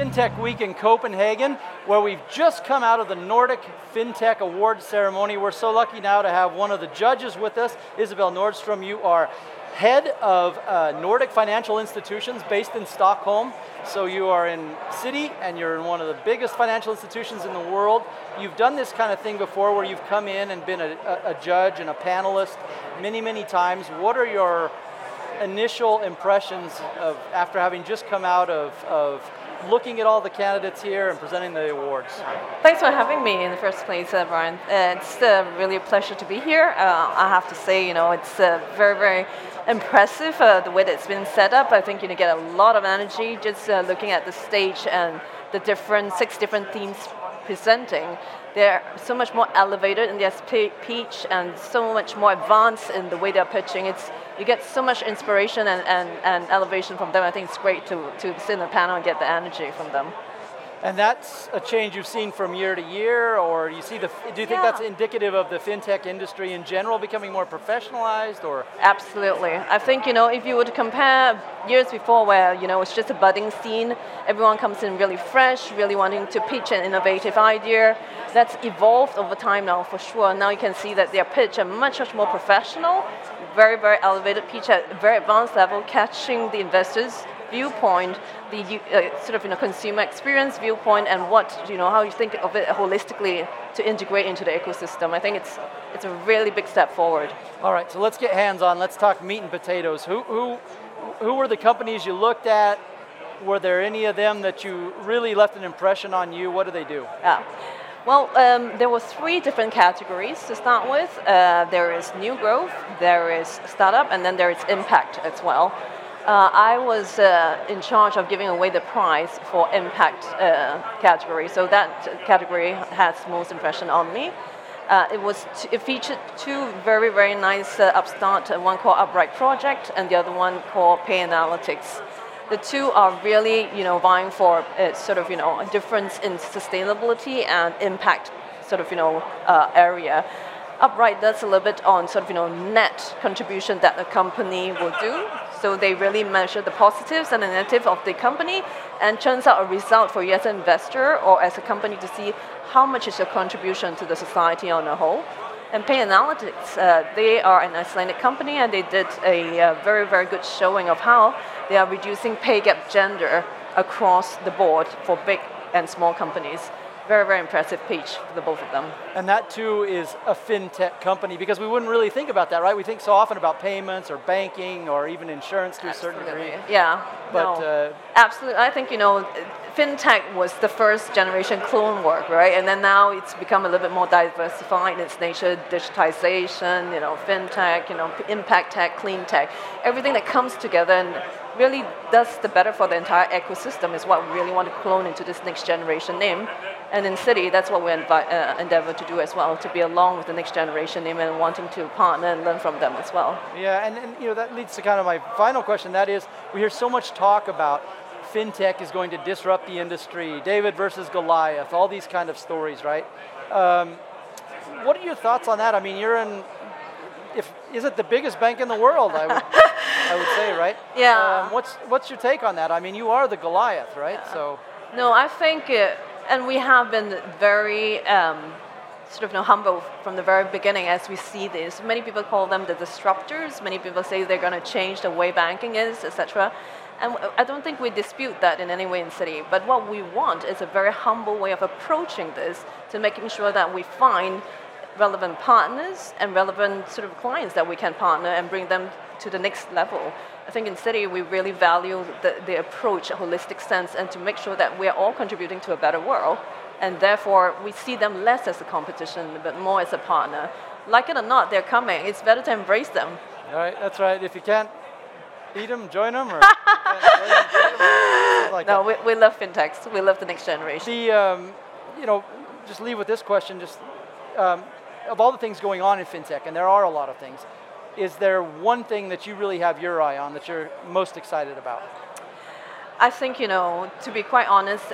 FinTech Week in Copenhagen, where we've just come out of the Nordic FinTech Awards ceremony. We're so lucky now to have one of the judges with us, Isobel Nordstrom. You are head of uh, Nordic financial institutions based in Stockholm. So you are in Citi and you're in one of the biggest financial institutions in the world. You've done this kind of thing before where you've come in and been a, a, a judge and a panelist many, many times. What are your initial impressions of after having just come out of, of looking at all the candidates here and presenting the awards. Thanks for having me in the first place, uh, Brian. Uh, it's uh, really a pleasure to be here. Uh, I have to say, you know, it's uh, very, very impressive uh, the way that it's been set up. I think you know, get a lot of energy just looking at the stage and the different six different themes presenting. They're so much more elevated in their speech and so much more advanced in the way they're pitching. It's you get so much inspiration and, and, and elevation from them. I think it's great to, to sit in the panel and get the energy from them. And that's a change you've seen from year to year, or you see the? Do you think yeah. that's indicative of the fintech industry in general becoming more professionalized, or? Absolutely. I think you know if you would compare years before, where you know it's just a budding scene, everyone comes in really fresh, really wanting to pitch an innovative idea. That's evolved over time now for sure. Now you can see that their pitch are much much more professional, very very elevated pitch at a very advanced level, catching the investors viewpoint, the uh, sort of you know, consumer experience viewpoint, and what you know how you think of it holistically to integrate into the ecosystem. I think it's it's a really big step forward. All right, so let's get hands on. Let's talk meat and potatoes. Who who who were the companies you looked at? Were there any of them that you really left an impression on you? What do they do? Yeah. Well, um, there were three different categories to start with. Uh, there is new growth, there is startup, and then there is impact as well. Uh, I was uh, in charge of giving away the prize for impact uh, category, so that category has most impression on me. Uh, it was t- it featured two very very nice uh, upstart, uh, one called Upright Project and the other one called Pay Analytics. The two are really you know vying for sort of you know a difference in sustainability and impact sort of you know area. Upright does a little bit on sort of you know net contribution that a company will do. So they really measure the positives and the negatives of the company and churns out a result for you as an investor or as a company to see how much is your contribution to the society on a whole. And Pay Analytics, uh, they are an Icelandic company and they did a uh, very, very good showing of how they are reducing pay gap gender across the board for big and small companies very, very impressive pitch for the both of them. And that too is a fintech company because we wouldn't really think about that, right? We think so often about payments or banking or even insurance to absolutely. a certain degree. Yeah, but no. uh, absolutely. I think you know, fintech was the first generation clone work, right? And then now it's become a little bit more diversified in its nature, digitization, you know, fintech, you know, impact tech, clean tech, everything that comes together and really does the better for the entire ecosystem is what we really want to clone into this next generation name. And in Citi, that's what we uh, endeavor to do as well, to be along with the next generation and wanting to partner and learn from them as well. Yeah, and, and you know that leads to kind of my final question. That is, we hear so much talk about fintech is going to disrupt the industry, David versus Goliath, all these kind of stories, right? Um, what are your thoughts on that? I mean, you're in, if is it the biggest bank in the world? I would, I would say, right? Yeah. Um, what's what's your take on that? I mean, you are the Goliath, right? Yeah. So. No, I think. Uh, and we have been very um, sort of you know, humble from the very beginning as we see this. Many people call them the disruptors. Many people say they're going to change the way banking is, etc. And I don't think we dispute that in any way in Citi. But what we want is a very humble way of approaching this to making sure that we find relevant partners and relevant sort of clients that we can partner and bring them to the next level. I think in Citi we really value the, the approach, a holistic sense, and to make sure that we are all contributing to a better world. And therefore, we see them less as a competition, but more as a partner. Like it or not, they're coming. It's better to embrace them. All right, that's right. If you can't eat them, join them, or like no, we, we, love fintechs. We love the next generation. The, um, you know, just leave with this question. Just um, of all the things going on in fintech, and there are a lot of things, is there one thing that you really have your eye on that you're most excited about? I think, you know, to be quite honest,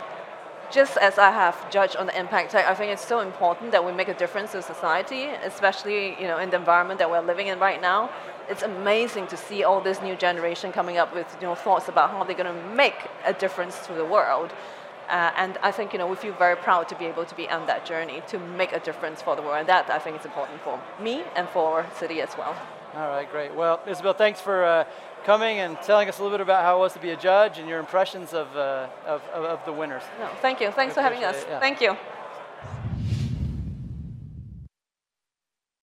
just as I have judged on the impact tech, I think it's so important that we make a difference in society, especially you know in the environment that we're living in right now. It's amazing to see all this new generation coming up with you know thoughts about how they're going to make a difference to the world. Uh, and I think you know we feel very proud to be able to be on that journey to make a difference for the world. And that I think is important for me and for Citi as well. All right, great. Well, Isobel, thanks for uh, coming and telling us a little bit about how it was to be a judge and your impressions of, uh, of, of, of, the winners. No, thank you. Thanks for having us. It, yeah. Thank you.